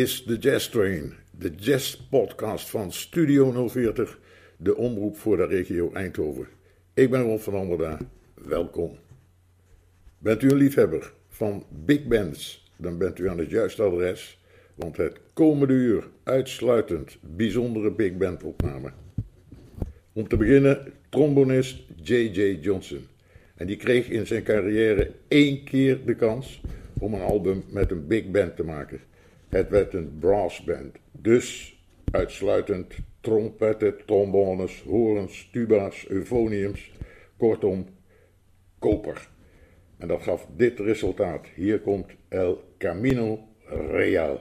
Is de Jazz Train, de jazz podcast van Studio 040, de omroep voor de regio Eindhoven. Ik ben Rob van Anderda, welkom. Bent u een liefhebber van big bands, dan bent u aan het juiste adres, want het komende uur uitsluitend bijzondere big band opname. Om te beginnen trombonist J.J. Johnson. En die kreeg in zijn carrière één keer de kans om een album met een big band te maken. Het werd een brass band, dus uitsluitend trompetten, trombones, horens, tuba's, euphoniums, kortom, koper. En dat gaf dit resultaat. Hier komt El Camino Real.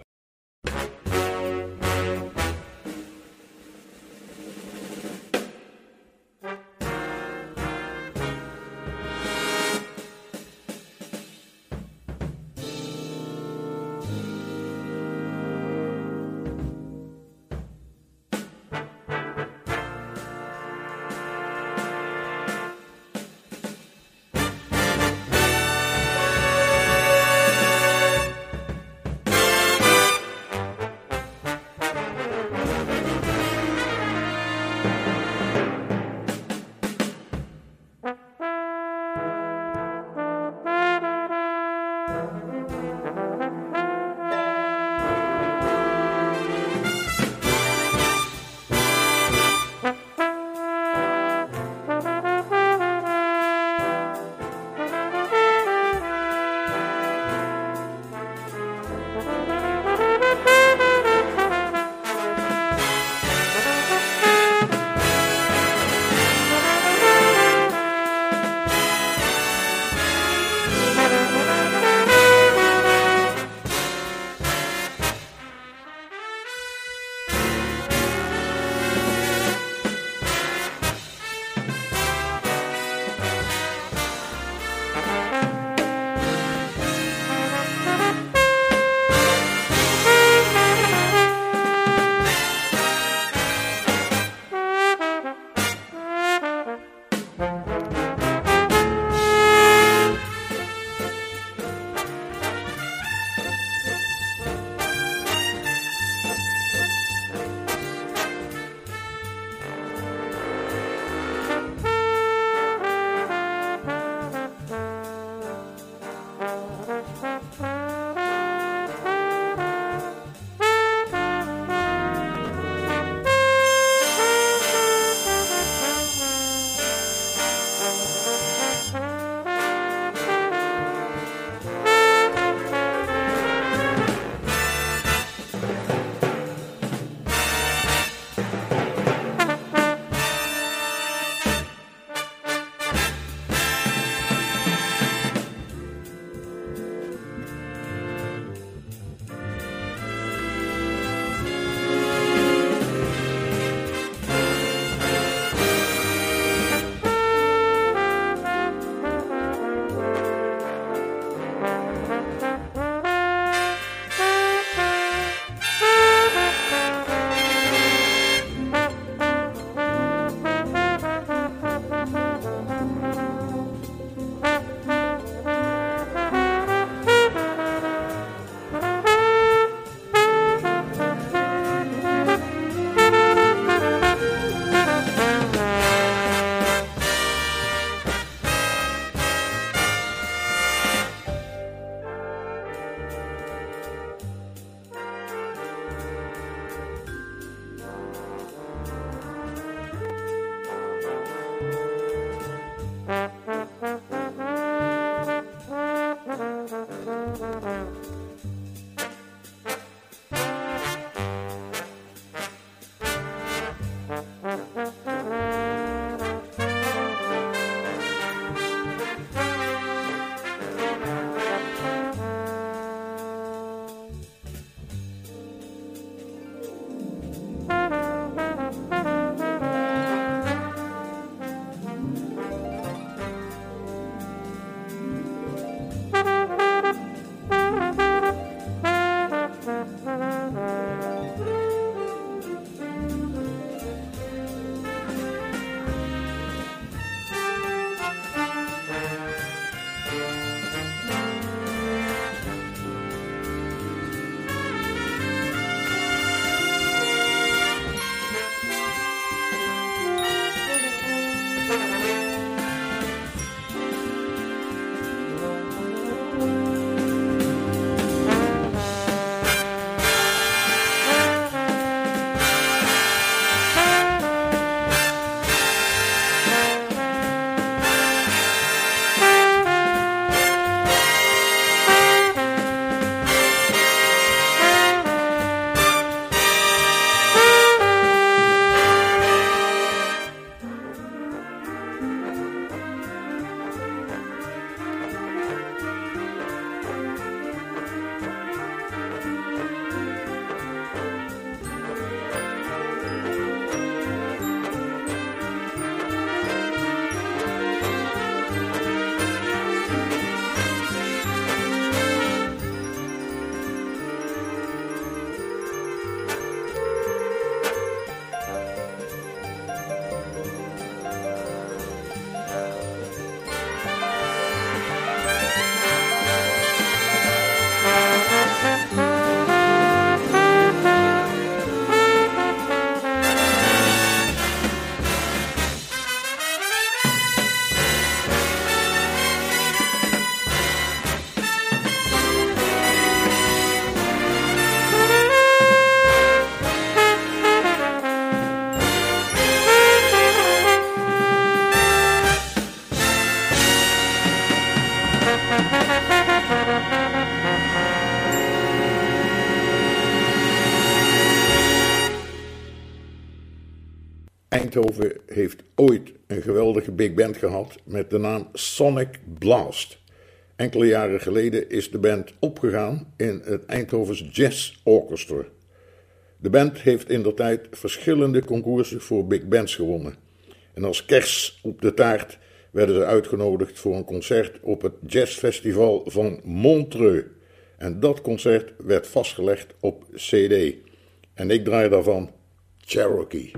Eindhoven heeft ooit een geweldige big band gehad met de naam Sonic Blast. Enkele jaren geleden is de band opgegaan in het Eindhovens Jazz Orchestra. De band heeft in de tijd verschillende concoursen voor big bands gewonnen. En als kers op de taart werden ze uitgenodigd voor een concert op het jazzfestival van Montreux. En dat concert werd vastgelegd op CD. En ik draai daarvan Cherokee.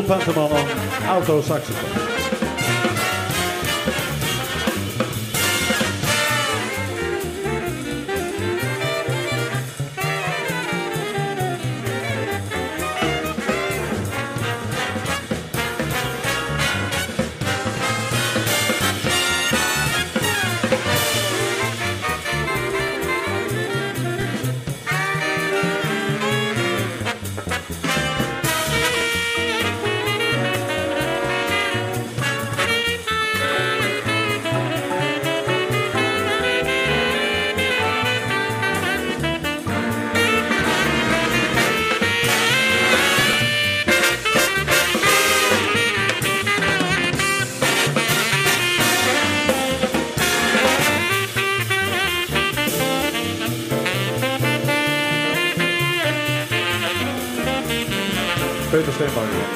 Phil Pantamon, alto saxophone. 对박 이!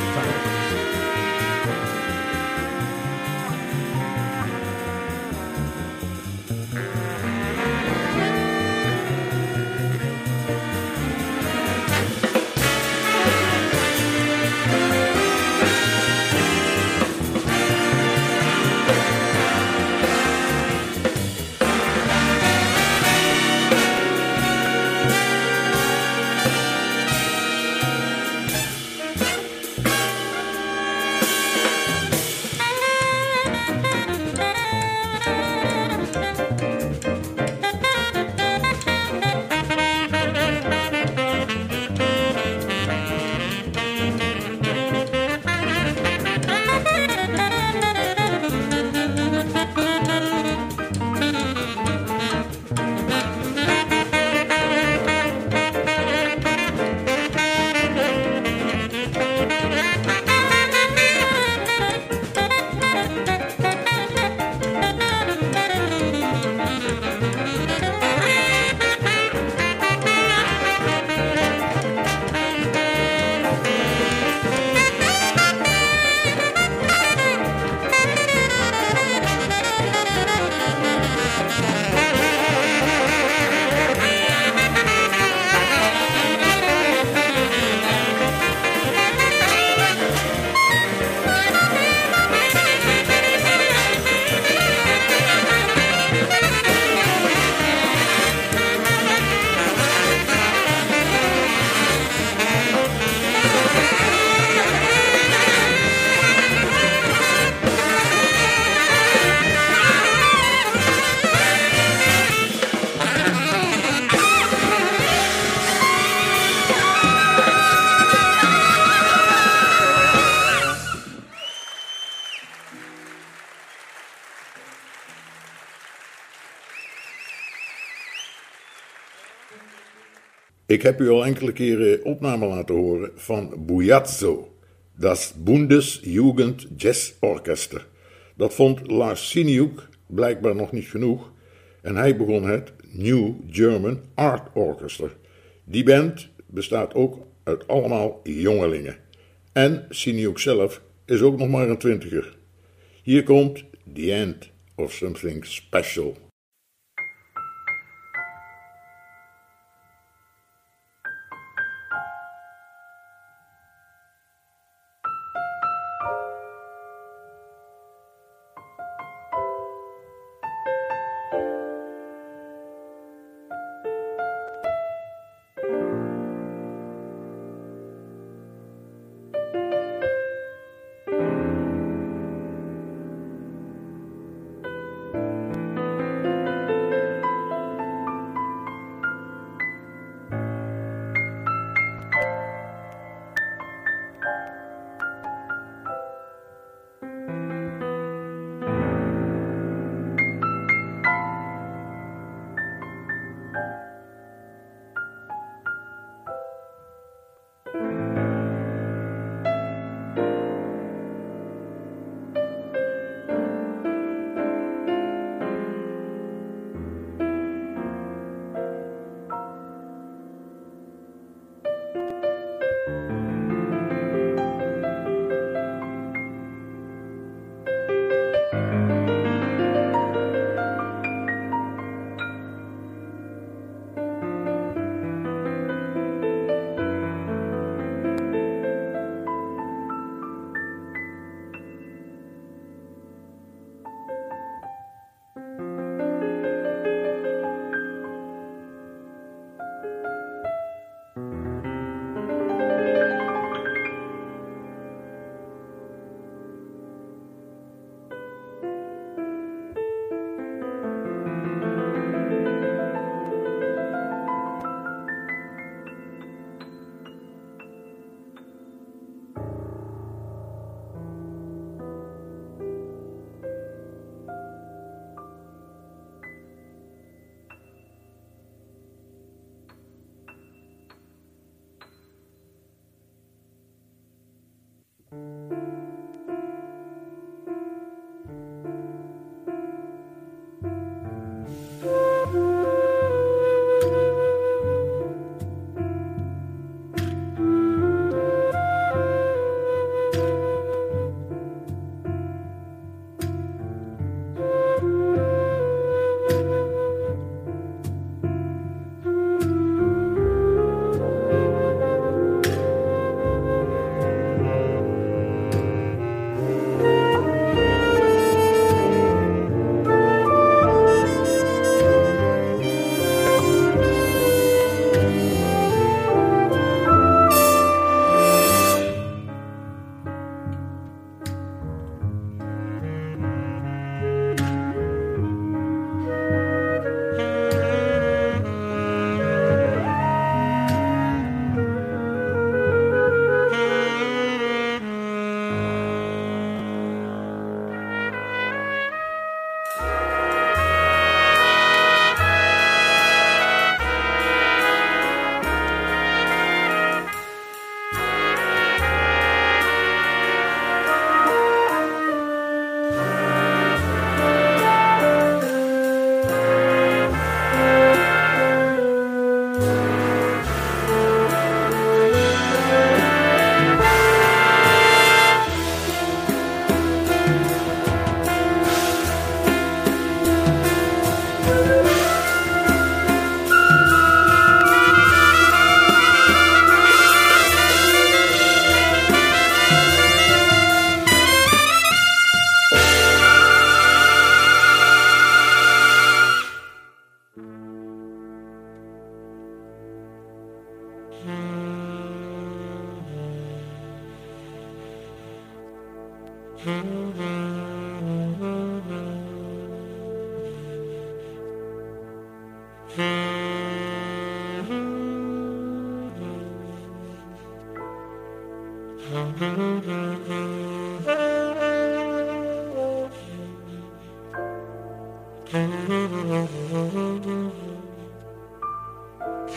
Ik heb u al enkele keren opnamen laten horen van Bujazzo, das Bundesjugend Jazzorchester. Dat vond Lars Siniuk blijkbaar nog niet genoeg en hij begon het New German Art Orchestra. Die band bestaat ook uit allemaal jongelingen. En Siniuk zelf is ook nog maar een twintiger. Hier komt The End of Something Special.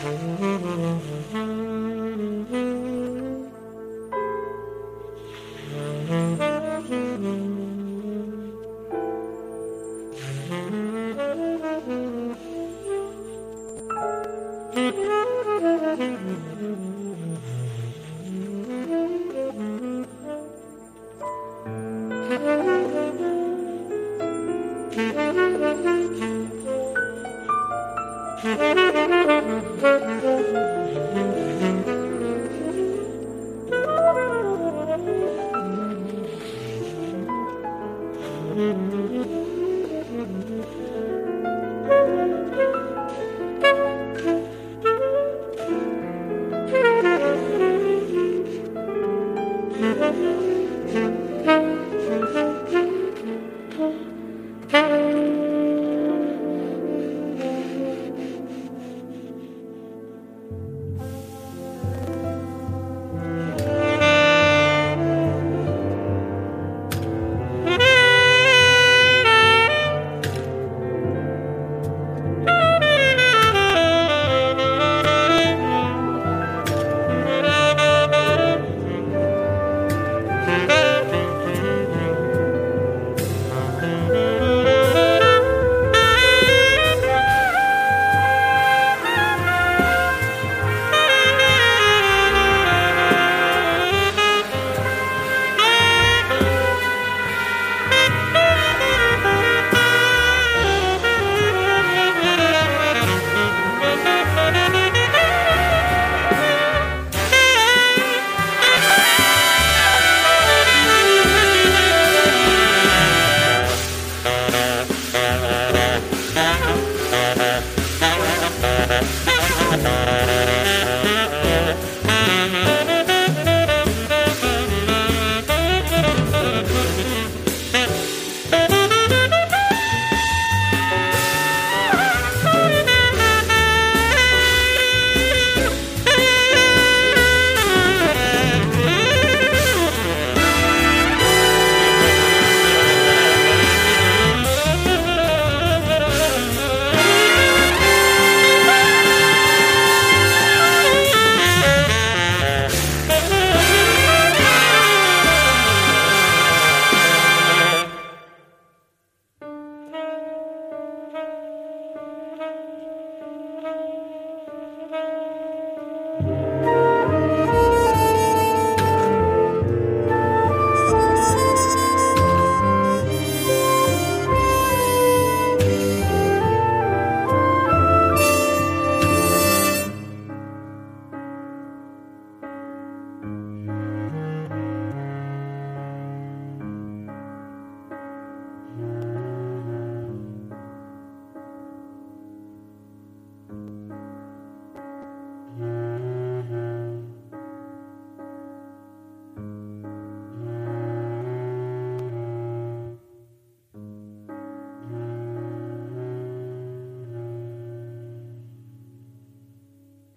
Mm-hmm.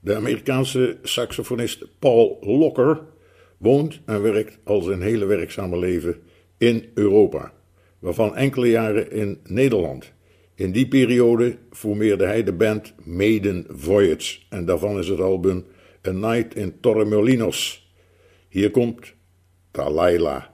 De Amerikaanse saxofonist Paul Locker woont en werkt al zijn hele werkzame leven in Europa, waarvan enkele jaren in Nederland. In die periode formeerde hij de band Maiden Voyage en daarvan is het album A Night in Torremolinos. Hier komt Talaila.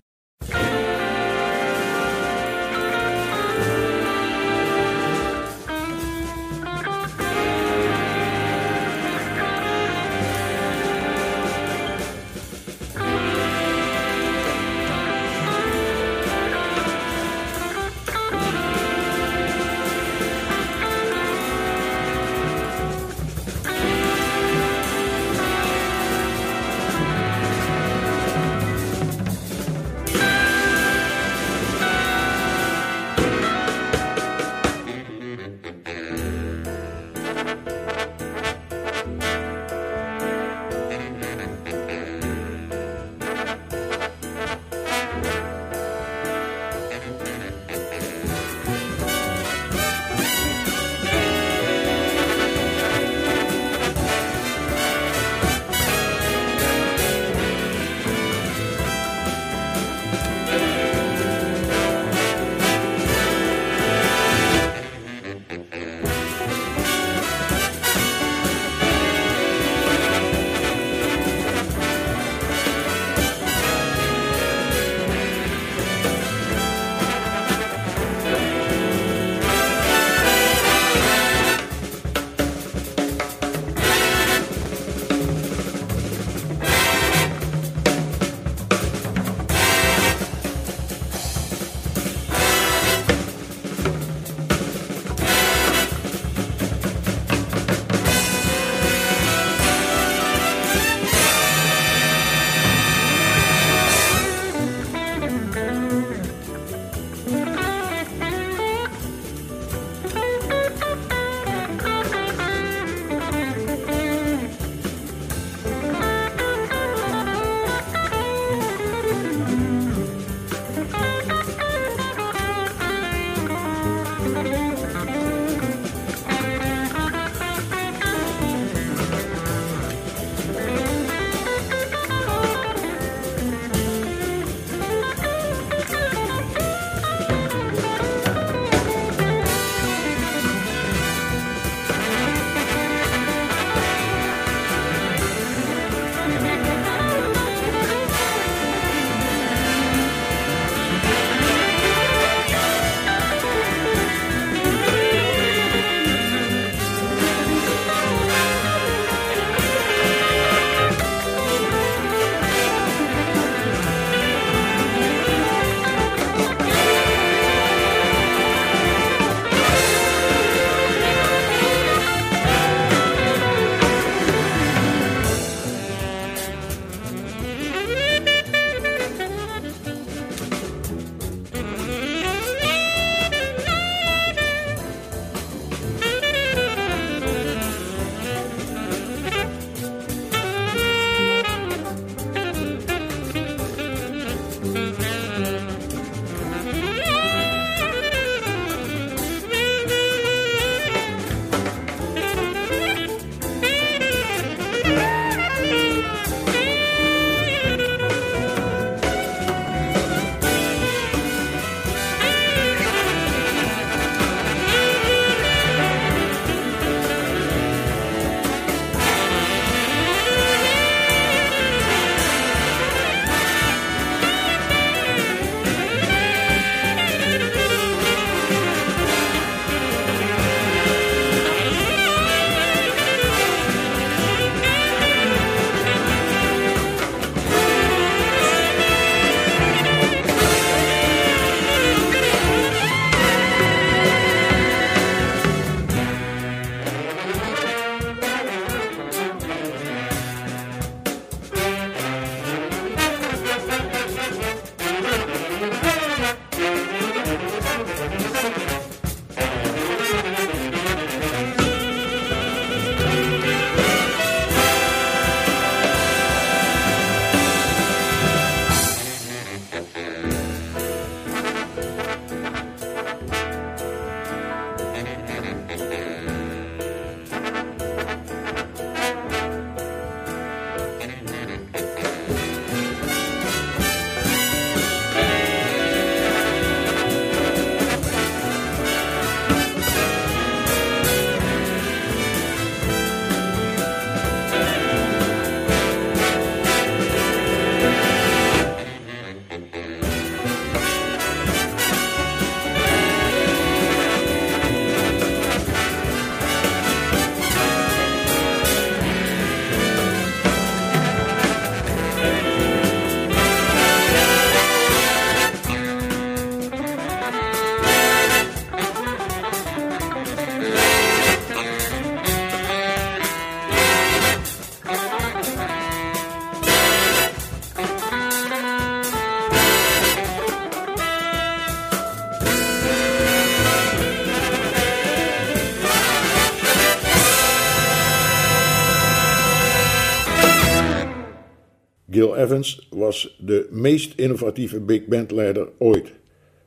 Evans was de meest innovatieve big bandleider ooit.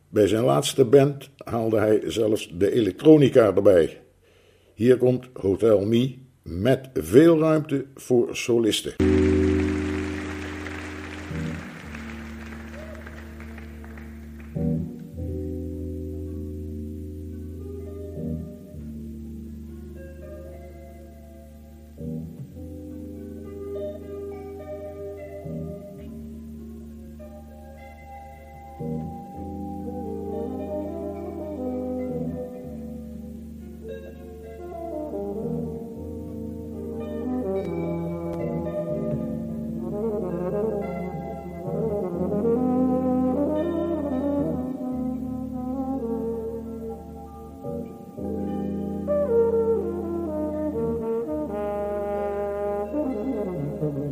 Bij zijn laatste band haalde hij zelfs de elektronica erbij. Hier komt Hotel Me met veel ruimte voor solisten. Thank.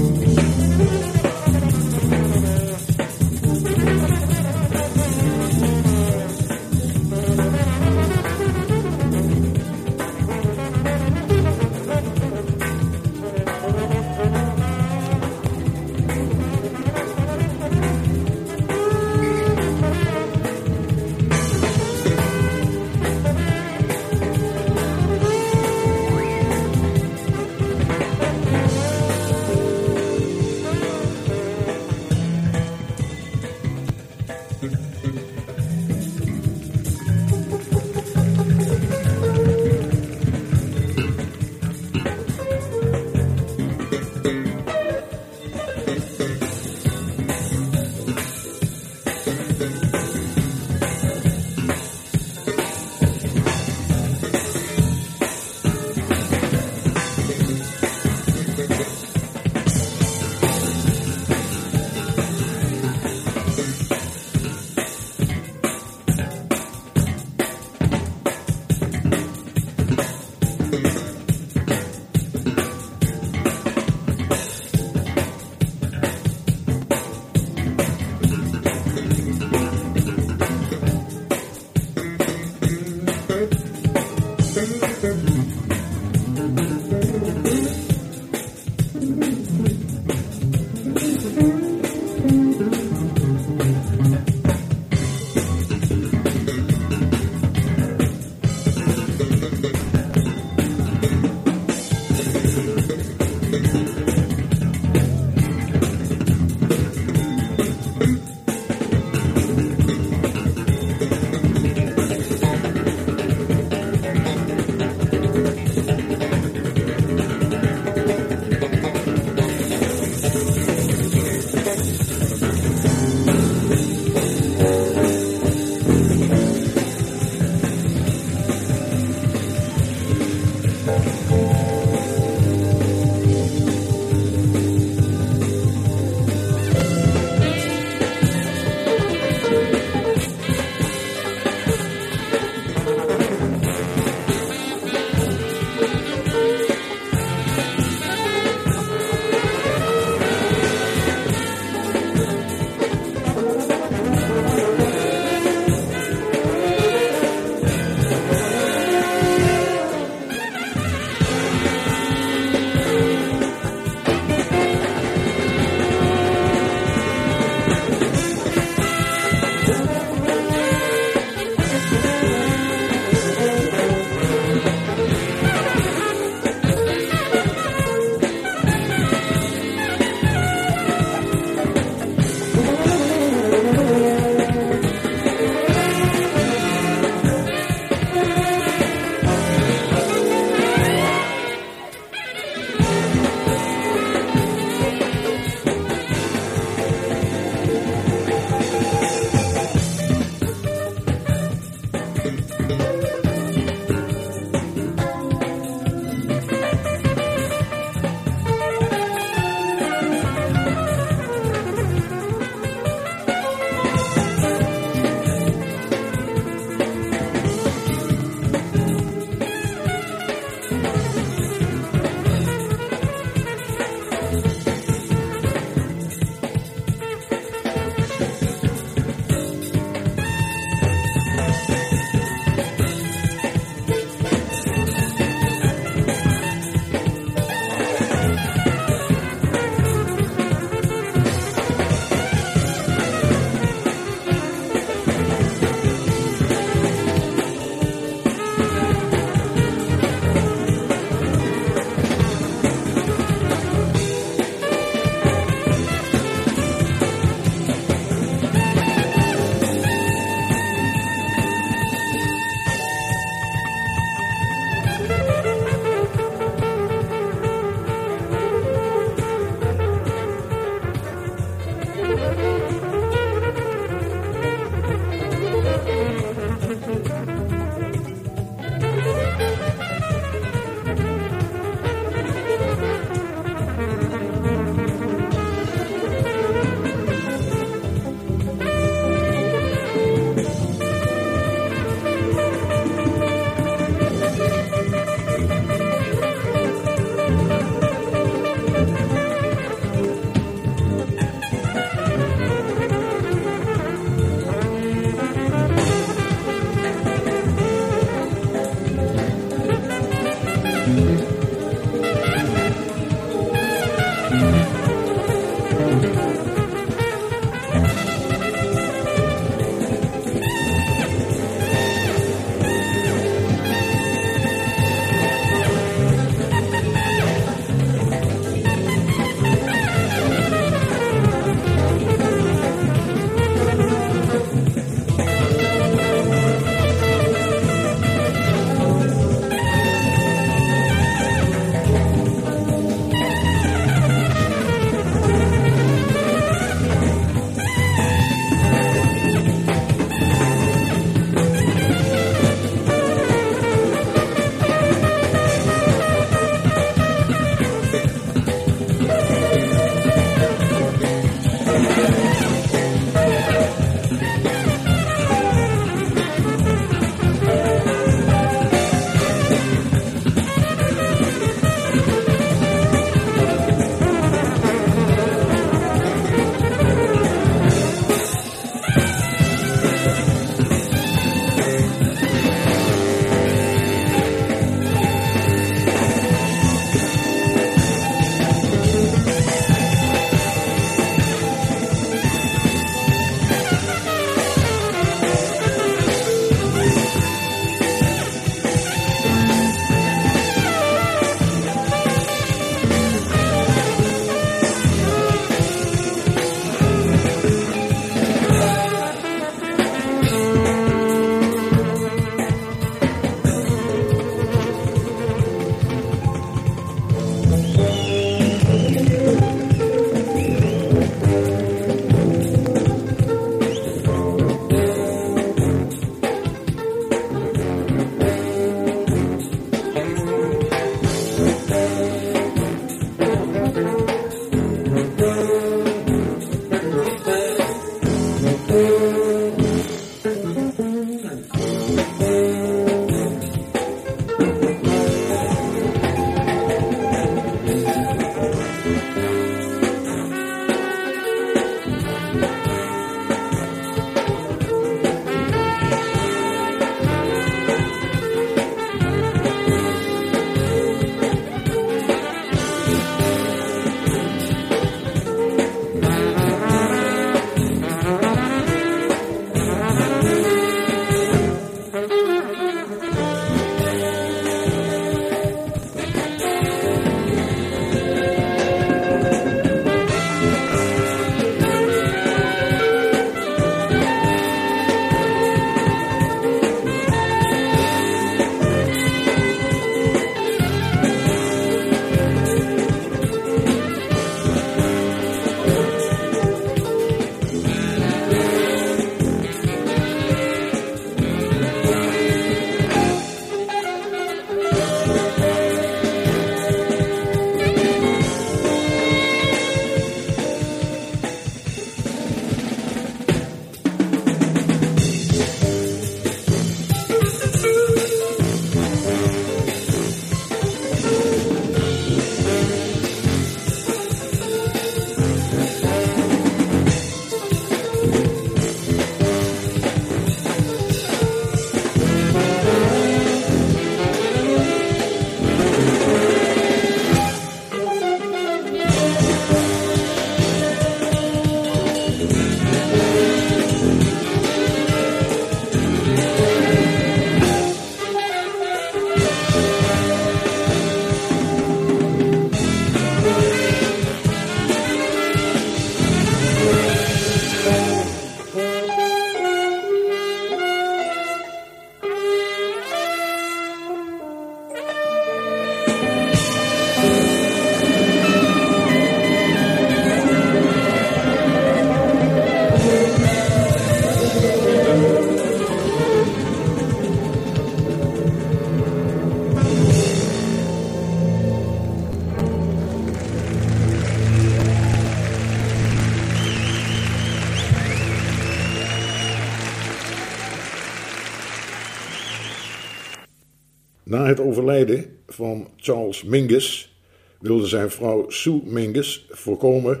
Overlijden van Charles Mingus wilde zijn vrouw Sue Mingus voorkomen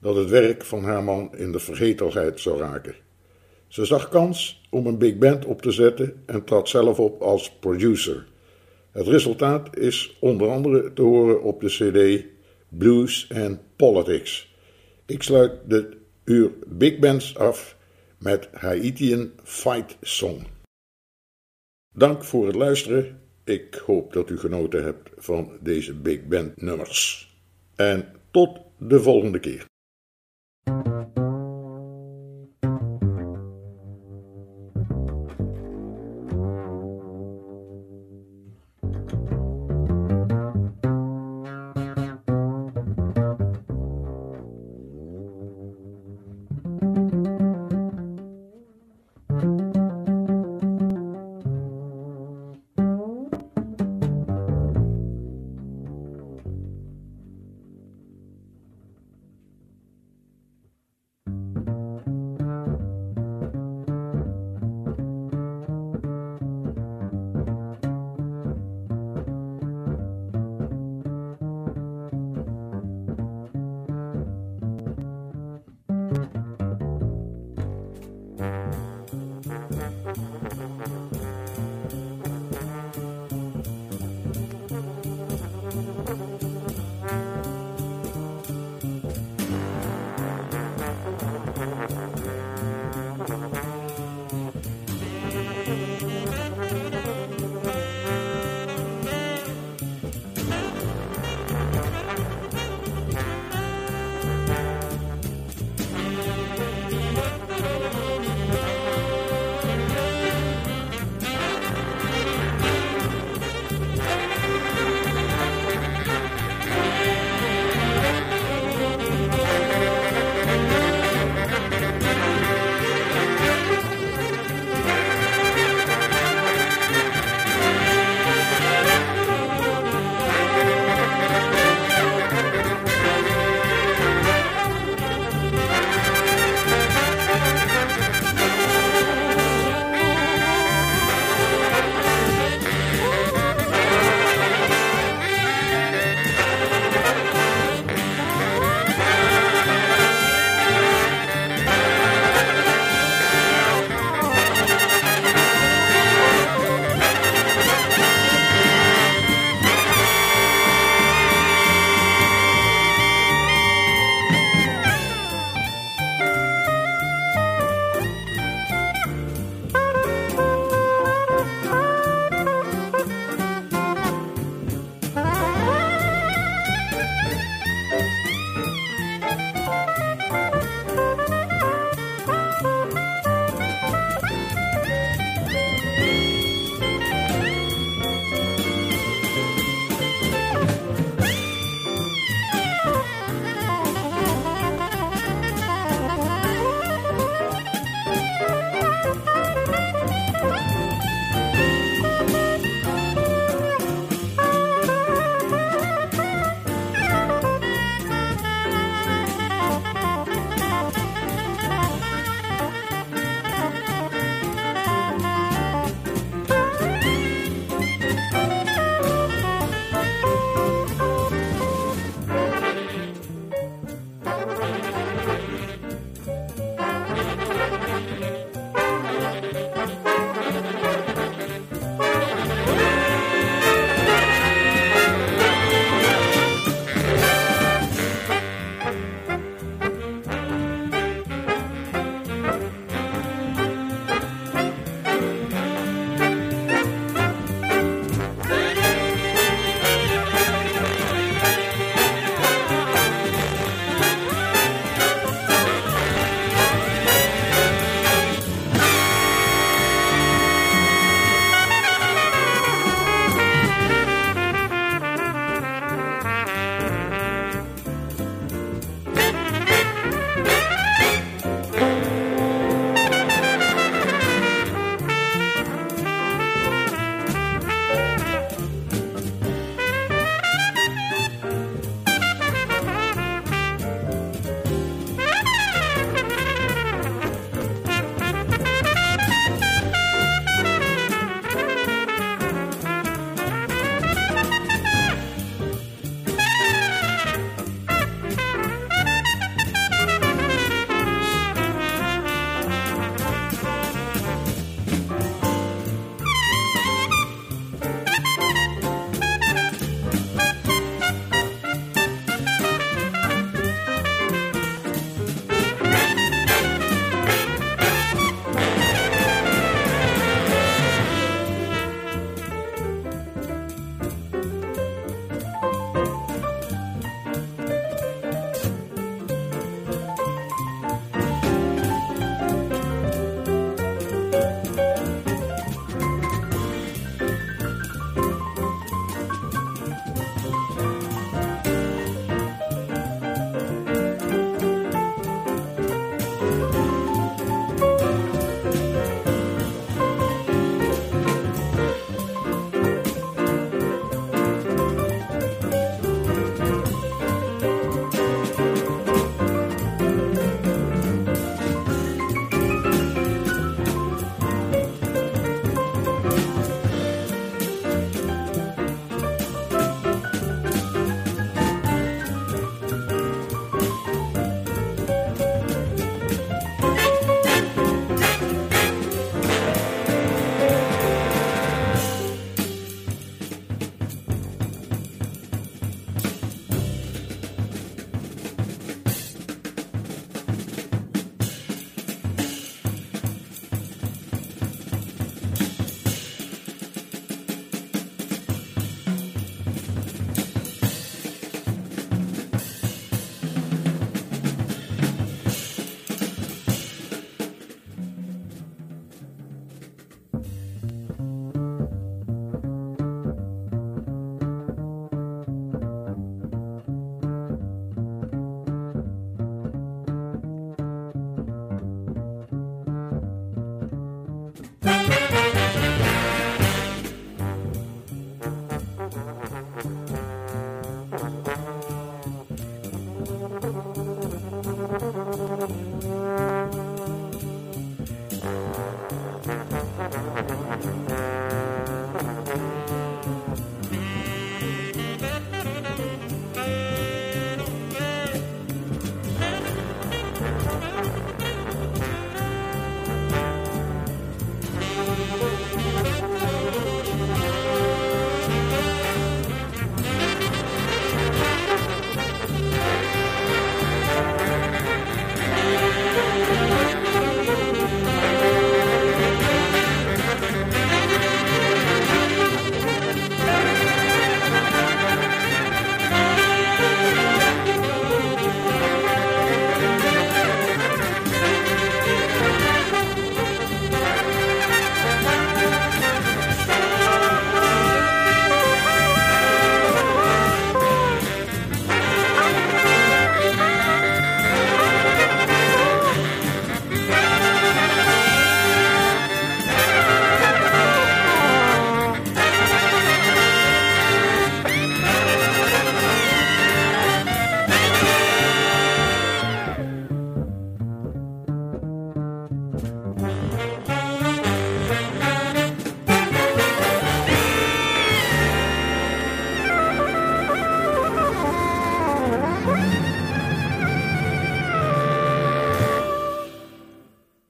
dat het werk van haar man in de vergetelheid zou raken. Ze zag kans om een big band op te zetten en trad zelf op als producer. Het resultaat is onder andere te horen op de CD blues en politics. Ik sluit de uur big bands af met Haitian Fight Song. Dank voor het luisteren. Ik hoop dat u genoten hebt van deze big band nummers. En tot de volgende keer.